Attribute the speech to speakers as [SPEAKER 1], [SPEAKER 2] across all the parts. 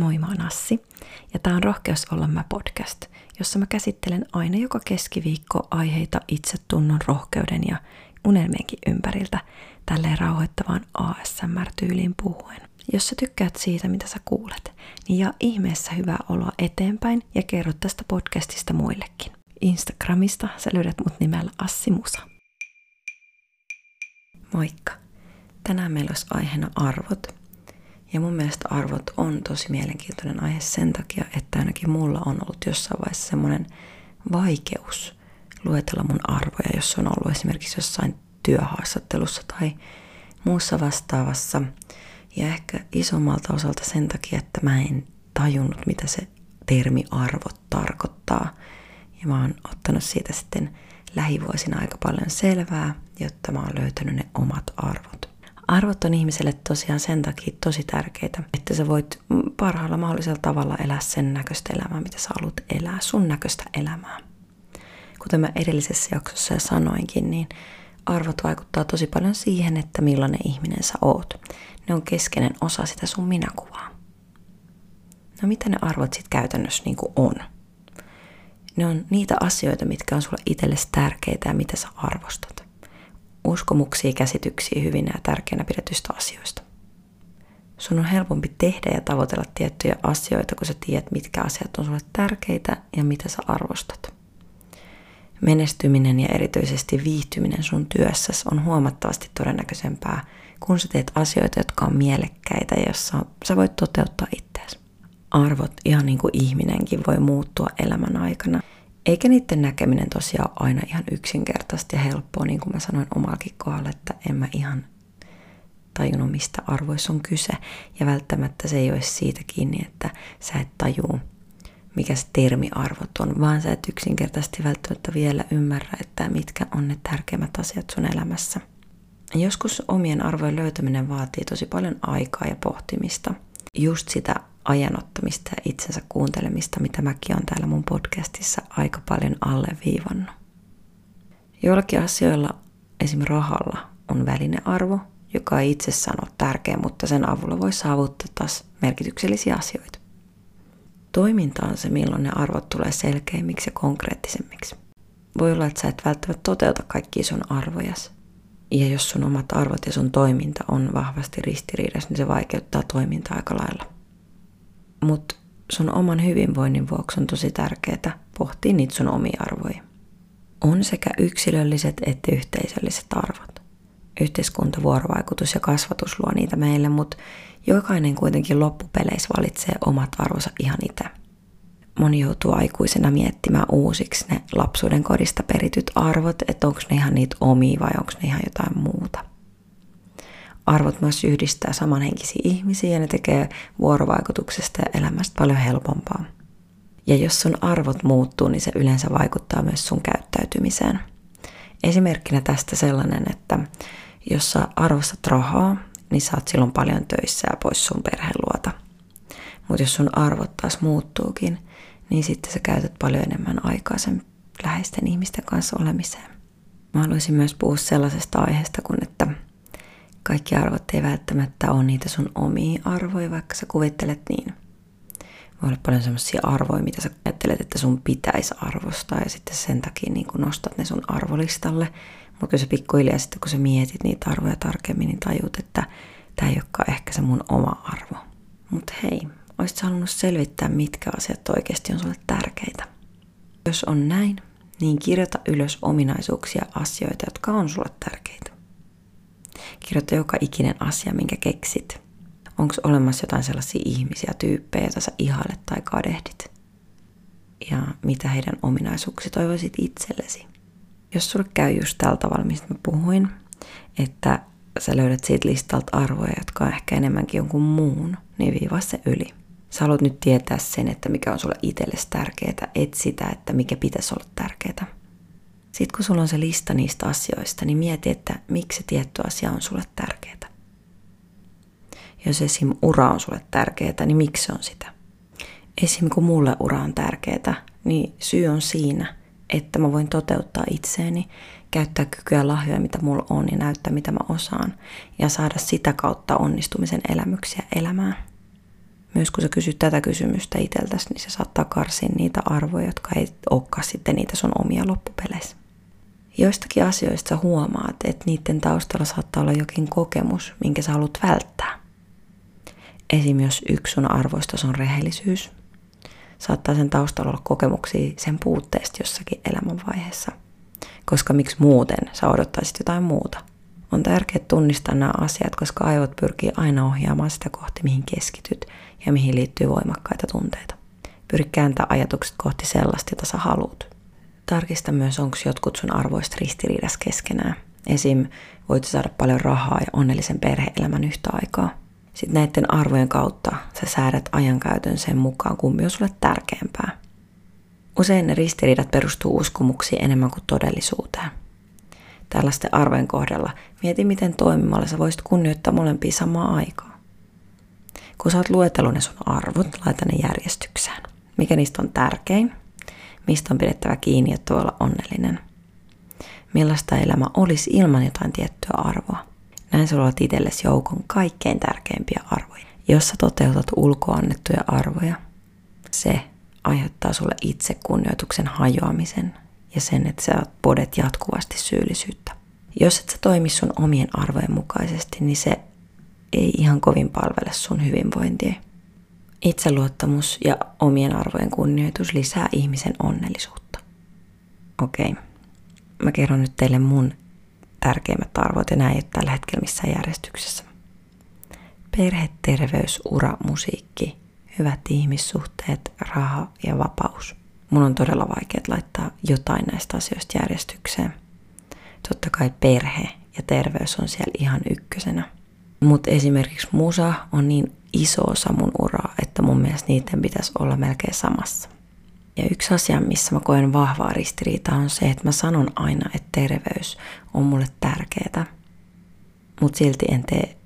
[SPEAKER 1] Moi, mä oon Assi ja tää on Rohkeus olla mä podcast, jossa mä käsittelen aina joka keskiviikko aiheita itsetunnon, rohkeuden ja unelmienkin ympäriltä tälleen rauhoittavaan ASMR-tyyliin puhuen. Jos sä tykkäät siitä, mitä sä kuulet, niin jaa ihmeessä hyvää oloa eteenpäin ja kerro tästä podcastista muillekin. Instagramista sä löydät mut nimellä Assi Musa. Moikka! Tänään meillä olisi aiheena arvot – ja mun mielestä arvot on tosi mielenkiintoinen aihe sen takia, että ainakin mulla on ollut jossain vaiheessa semmoinen vaikeus luetella mun arvoja, jos on ollut esimerkiksi jossain työhaastattelussa tai muussa vastaavassa. Ja ehkä isommalta osalta sen takia, että mä en tajunnut, mitä se termi arvot tarkoittaa. Ja mä oon ottanut siitä sitten lähivuosina aika paljon selvää, jotta mä oon löytänyt ne omat arvot. Arvot on ihmiselle tosiaan sen takia tosi tärkeitä, että sä voit parhaalla mahdollisella tavalla elää sen näköistä elämää, mitä sä haluat elää, sun näköistä elämää. Kuten mä edellisessä jaksossa jo sanoinkin, niin arvot vaikuttaa tosi paljon siihen, että millainen ihminen sä oot. Ne on keskeinen osa sitä sun minäkuvaa. No mitä ne arvot sitten käytännössä niin on? Ne on niitä asioita, mitkä on sulle itsellesi tärkeitä ja mitä sä arvostat uskomuksia, käsityksiä hyvinä ja tärkeänä pidetyistä asioista. Sun on helpompi tehdä ja tavoitella tiettyjä asioita, kun sä tiedät, mitkä asiat on sulle tärkeitä ja mitä sä arvostat. Menestyminen ja erityisesti viihtyminen sun työssäsi on huomattavasti todennäköisempää, kun sä teet asioita, jotka on mielekkäitä ja jossa sä voit toteuttaa itseäsi. Arvot, ihan niin kuin ihminenkin, voi muuttua elämän aikana – eikä niiden näkeminen tosiaan aina ihan yksinkertaisesti ja helppoa, niin kuin mä sanoin omalkin kohdalla, että en mä ihan tajunnut, mistä arvoissa on kyse. Ja välttämättä se ei ole siitä kiinni, että sä et tajuu, mikä se termi arvot on, vaan sä et yksinkertaisesti välttämättä vielä ymmärrä, että mitkä on ne tärkeimmät asiat sun elämässä. Joskus omien arvojen löytäminen vaatii tosi paljon aikaa ja pohtimista. Just sitä ajanottamista ja itsensä kuuntelemista, mitä mäkin on täällä mun podcastissa aika paljon alleviivannut. Joillakin asioilla, esim. rahalla, on välinearvo, joka ei itsessään ole tärkeä, mutta sen avulla voi saavuttaa taas merkityksellisiä asioita. Toiminta on se, milloin ne arvot tulee selkeimmiksi ja konkreettisemmiksi. Voi olla, että sä et välttämättä toteuta kaikkia sun arvojas. Ja jos sun omat arvot ja sun toiminta on vahvasti ristiriidassa, niin se vaikeuttaa toimintaa aika lailla. Mutta sun oman hyvinvoinnin vuoksi on tosi tärkeää pohtia niitä sun omia arvoja. On sekä yksilölliset että yhteisölliset arvot. Yhteiskunta, vuorovaikutus ja kasvatus luo niitä meille, mutta jokainen kuitenkin loppupeleissä valitsee omat arvonsa ihan itse. Moni joutuu aikuisena miettimään uusiksi ne lapsuuden kodista perityt arvot, että onko ne ihan niitä omia vai onko ne ihan jotain muuta arvot myös yhdistää samanhenkisiä ihmisiä ja ne tekee vuorovaikutuksesta ja elämästä paljon helpompaa. Ja jos sun arvot muuttuu, niin se yleensä vaikuttaa myös sun käyttäytymiseen. Esimerkkinä tästä sellainen, että jos sä arvostat rahaa, niin sä oot silloin paljon töissä ja pois sun perheen luota. Mutta jos sun arvot taas muuttuukin, niin sitten sä käytät paljon enemmän aikaa sen läheisten ihmisten kanssa olemiseen. Mä haluaisin myös puhua sellaisesta aiheesta kuin, että kaikki arvot ei välttämättä ole niitä sun omia arvoja, vaikka sä kuvittelet niin. Voi olla paljon sellaisia arvoja, mitä sä ajattelet, että sun pitäisi arvostaa ja sitten sen takia niin kun nostat ne sun arvolistalle. Mutta kun sä pikkuhiljaa sitten kun sä mietit niitä arvoja tarkemmin, niin tajut, että tämä ei olekaan ehkä se mun oma arvo. Mutta hei, olisit halunnut selvittää, mitkä asiat oikeasti on sulle tärkeitä. Jos on näin, niin kirjoita ylös ominaisuuksia asioita, jotka on sulle tärkeitä. Kirjoita joka ikinen asia, minkä keksit. Onko olemassa jotain sellaisia ihmisiä, tyyppejä, joita sä ihailet tai kadehdit? Ja mitä heidän ominaisuuksia toivoisit itsellesi? Jos sulle käy just tällä tavalla, mistä mä puhuin, että sä löydät siitä listalta arvoja, jotka on ehkä enemmänkin jonkun muun, niin viivaa se yli. Sä haluat nyt tietää sen, että mikä on sulle itsellesi tärkeää, et sitä, että mikä pitäisi olla tärkeää. Sitten kun sulla on se lista niistä asioista, niin mieti, että miksi se tietty asia on sulle tärkeää. Jos esim. ura on sulle tärkeää, niin miksi se on sitä? Esim. kun mulle ura on tärkeää, niin syy on siinä, että mä voin toteuttaa itseäni, käyttää kykyä lahjoja, mitä mulla on ja näyttää, mitä mä osaan, ja saada sitä kautta onnistumisen elämyksiä elämään. Myös kun sä kysyt tätä kysymystä itseltäsi, niin se saattaa karsia niitä arvoja, jotka ei olekaan sitten niitä sun omia loppupeleissä. Joistakin asioista sä huomaat, että niiden taustalla saattaa olla jokin kokemus, minkä sä haluat välttää. Esim. jos yksi sun arvoista on rehellisyys, saattaa sen taustalla olla kokemuksia sen puutteesta jossakin elämänvaiheessa. Koska miksi muuten sä odottaisit jotain muuta. On tärkeää tunnistaa nämä asiat, koska aivot pyrkii aina ohjaamaan sitä kohti, mihin keskityt ja mihin liittyy voimakkaita tunteita. Pyri kääntää ajatukset kohti sellaista, jota sä haluat. Tarkista myös, onko jotkut sun arvoista ristiriidassa keskenään. Esim. voit saada paljon rahaa ja onnellisen perheelämän yhtä aikaa. Sitten näiden arvojen kautta sä säädät ajankäytön sen mukaan, kumpi on sulle tärkeämpää. Usein ne ristiriidat perustuu uskomuksiin enemmän kuin todellisuuteen. Tällaisten arvojen kohdalla mieti, miten toimimalla sä voisit kunnioittaa molempia samaa aikaa. Kun sä oot luetellut ne sun arvot, laita ne järjestykseen. Mikä niistä on tärkein? Mistä on pidettävä kiinni, että olla onnellinen? Millaista elämä olisi ilman jotain tiettyä arvoa? Näin sulla olet itsellesi joukon kaikkein tärkeimpiä arvoja. Jos sä toteutat ulkoannettuja arvoja, se aiheuttaa sulle itse kunnioituksen hajoamisen ja sen, että sä podet jatkuvasti syyllisyyttä. Jos et sä toimi sun omien arvojen mukaisesti, niin se ei ihan kovin palvele sun hyvinvointia. Itseluottamus ja omien arvojen kunnioitus lisää ihmisen onnellisuutta. Okei, okay. mä kerron nyt teille mun tärkeimmät arvot ja näin ei ole tällä hetkellä missään järjestyksessä. Perhe, terveys, ura, musiikki, hyvät ihmissuhteet, raha ja vapaus. Mun on todella vaikea laittaa jotain näistä asioista järjestykseen. Totta kai perhe ja terveys on siellä ihan ykkösenä. Mutta esimerkiksi musa on niin iso osa mun uraa, että mun mielestä niiden pitäisi olla melkein samassa. Ja yksi asia, missä mä koen vahvaa ristiriitaa, on se, että mä sanon aina, että terveys on mulle tärkeää. Mutta silti en tee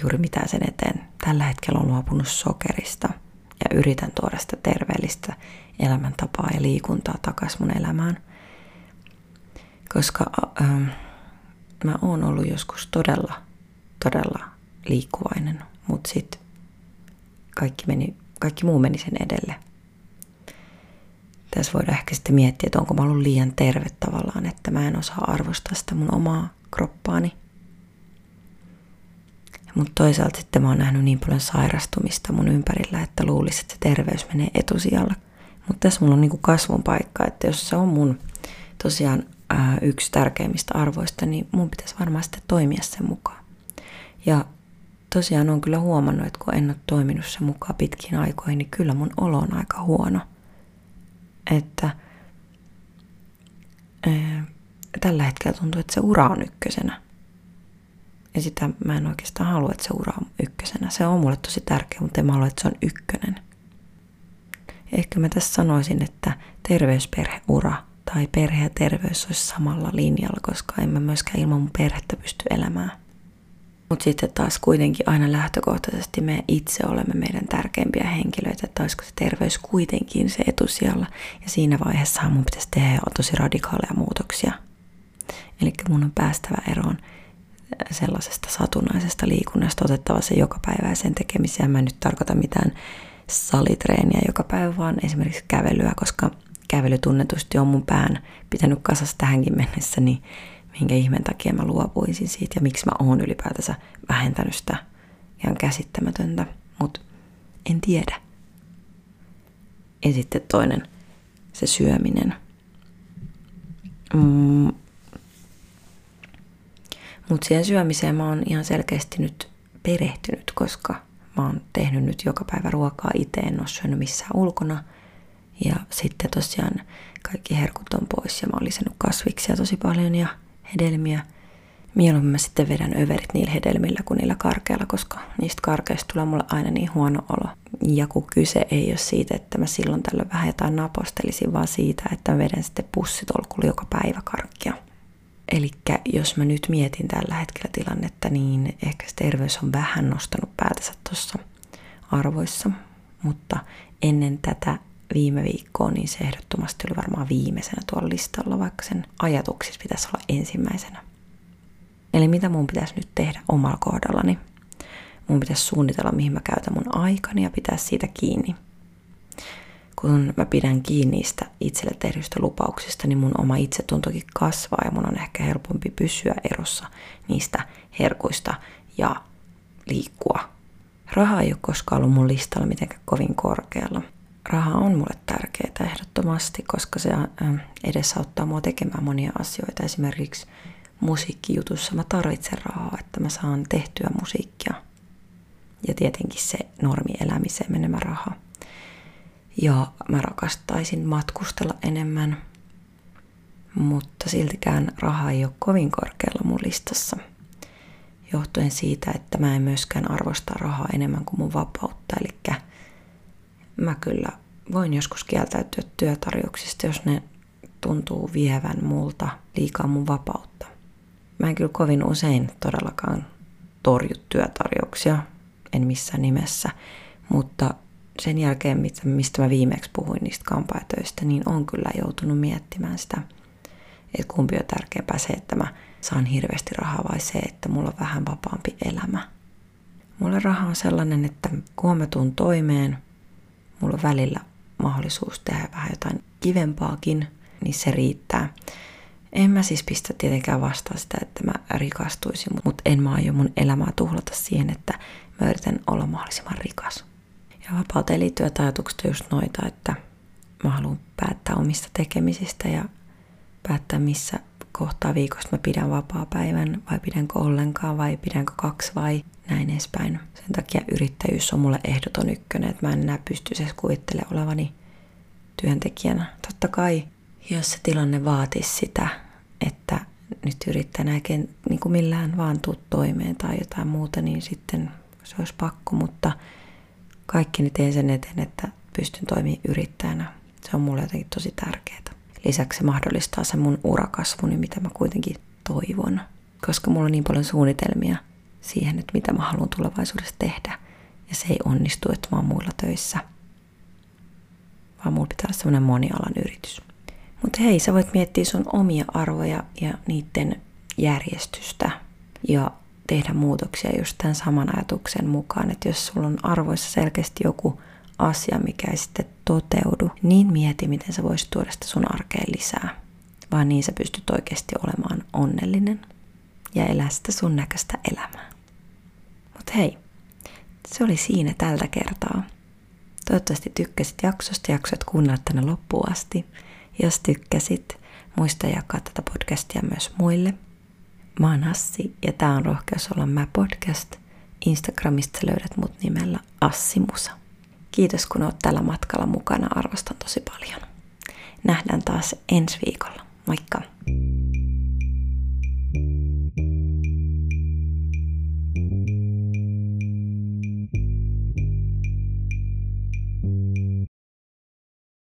[SPEAKER 1] juuri mitään sen eteen. Tällä hetkellä on luopunut sokerista ja yritän tuoda sitä terveellistä elämäntapaa ja liikuntaa takaisin mun elämään. Koska äh, mä oon ollut joskus todella, todella liikkuvainen, mutta sitten kaikki, meni, kaikki muu meni sen edelle – tässä voidaan ehkä sitten miettiä, että onko mä ollut liian terve tavallaan, että mä en osaa arvostaa sitä mun omaa kroppaani. Mutta toisaalta sitten mä oon nähnyt niin paljon sairastumista mun ympärillä, että luulisin, että se terveys menee etusijalla. Mutta tässä mulla on niinku kasvun paikka, että jos se on mun tosiaan ää, yksi tärkeimmistä arvoista, niin mun pitäisi varmaan sitten toimia sen mukaan. Ja tosiaan on kyllä huomannut, että kun en ole toiminut sen mukaan pitkin aikoihin, niin kyllä mun olo on aika huono – että ää, tällä hetkellä tuntuu, että se ura on ykkösenä. Ja sitä mä en oikeastaan halua, että se ura on ykkösenä. Se on mulle tosi tärkeä, mutta en mä halua, että se on ykkönen. Ehkä mä tässä sanoisin, että terveysperheura tai perhe ja terveys olisi samalla linjalla, koska en mä myöskään ilman mun perhettä pysty elämään. Mutta sitten taas kuitenkin aina lähtökohtaisesti me itse olemme meidän tärkeimpiä henkilöitä, että olisiko se terveys kuitenkin se etusijalla. Ja siinä vaiheessa mun pitäisi tehdä tosi radikaaleja muutoksia. Eli mun on päästävä eroon sellaisesta satunnaisesta liikunnasta, otettava se joka päivä sen tekemiseen. Mä en nyt tarkoita mitään salitreeniä joka päivä, vaan esimerkiksi kävelyä, koska kävely tunnetusti on mun pään pitänyt kasassa tähänkin mennessä, niin minkä ihmeen takia mä luopuisin siitä ja miksi mä oon ylipäätänsä vähentänyt sitä. Ihan käsittämätöntä, mutta en tiedä. Ja sitten toinen, se syöminen. Mm. Mutta siihen syömiseen mä oon ihan selkeästi nyt perehtynyt, koska mä oon tehnyt nyt joka päivä ruokaa itse, en ole syönyt missään ulkona. Ja sitten tosiaan kaikki herkut on pois ja mä oon lisännyt kasviksia tosi paljon ja hedelmiä. Mieluummin mä sitten vedän överit niillä hedelmillä kuin niillä karkeilla, koska niistä karkeista tulee mulle aina niin huono olo. Ja kun kyse ei ole siitä, että mä silloin tällöin vähän jotain napostelisin, vaan siitä, että mä vedän sitten pussitolkulla joka päivä karkkia. Eli jos mä nyt mietin tällä hetkellä tilannetta, niin ehkä se terveys on vähän nostanut päätänsä tuossa arvoissa, mutta ennen tätä viime viikkoon, niin se ehdottomasti oli varmaan viimeisenä tuolla listalla, vaikka sen ajatuksissa pitäisi olla ensimmäisenä. Eli mitä mun pitäisi nyt tehdä omalla kohdallani? mun pitäisi suunnitella, mihin mä käytän mun aikani ja pitää siitä kiinni. Kun mä pidän kiinni niistä itselle tehdyistä lupauksista, niin mun oma itsetuntokin kasvaa ja mun on ehkä helpompi pysyä erossa niistä herkuista ja liikkua. Raha ei ole koskaan ollut mun listalla mitenkään kovin korkealla. Raha on mulle tärkeää ehdottomasti, koska se edesauttaa mua tekemään monia asioita. Esimerkiksi musiikkijutussa mä tarvitsen rahaa, että mä saan tehtyä musiikkia. Ja tietenkin se normi elämiseen menemä raha. Ja mä rakastaisin matkustella enemmän, mutta siltikään raha ei ole kovin korkealla mun listassa. Johtuen siitä, että mä en myöskään arvosta rahaa enemmän kuin mun vapautta. Eli mä kyllä voin joskus kieltäytyä työtarjouksista, jos ne tuntuu vievän multa liikaa mun vapautta. Mä en kyllä kovin usein todellakaan torju työtarjouksia, en missään nimessä, mutta sen jälkeen, mistä mä viimeksi puhuin niistä kampaajatöistä, niin on kyllä joutunut miettimään sitä, että kumpi on tärkeämpää se, että mä saan hirveästi rahaa vai se, että mulla on vähän vapaampi elämä. Mulle raha on sellainen, että kun mä tuun toimeen, mulla on välillä mahdollisuus tehdä vähän jotain kivempaakin, niin se riittää. En mä siis pistä tietenkään vastaan sitä, että mä rikastuisin, mutta en mä aio mun elämää tuhlata siihen, että mä yritän olla mahdollisimman rikas. Ja vapauteen liittyvät ajatukset on just noita, että mä haluan päättää omista tekemisistä ja päättää missä kohtaa viikosta mä pidän vapaa-päivän vai pidänkö ollenkaan vai pidänkö kaksi vai näin edespäin. Sen takia yrittäjyys on mulle ehdoton ykkönen, että mä en enää pystyisi edes kuvittele olevani työntekijänä. Totta kai, jos se tilanne vaatisi sitä, että nyt yrittää oikein niin kuin millään vaan tuu toimeen tai jotain muuta, niin sitten se olisi pakko, mutta kaikki nyt teen sen eteen, että pystyn toimimaan yrittäjänä. Se on mulle jotenkin tosi tärkeää. Lisäksi se mahdollistaa sen mun urakasvuni, mitä mä kuitenkin toivon. Koska mulla on niin paljon suunnitelmia siihen, että mitä mä haluan tulevaisuudessa tehdä. Ja se ei onnistu, että mä oon muilla töissä. Vaan mulla pitää olla semmoinen monialan yritys. Mutta hei, sä voit miettiä sun omia arvoja ja niiden järjestystä. Ja tehdä muutoksia just tämän saman ajatuksen mukaan, että jos sulla on arvoissa selkeästi joku asia, mikä ei sitten toteudu, niin mieti, miten sä voisit tuoda sitä sun arkeen lisää. Vaan niin sä pystyt oikeasti olemaan onnellinen ja elää sitä sun näköistä elämää. Mutta hei, se oli siinä tältä kertaa. Toivottavasti tykkäsit jaksosta, jaksoit kuunnella tänne loppuun asti. Jos tykkäsit, muista jakaa tätä podcastia myös muille – Mä oon Assi ja tää on Rohkeus olla mä podcast. Instagramista löydät mut nimellä Assi Musa. Kiitos kun olet tällä matkalla mukana, arvostan tosi paljon. Nähdään taas ensi viikolla. Moikka!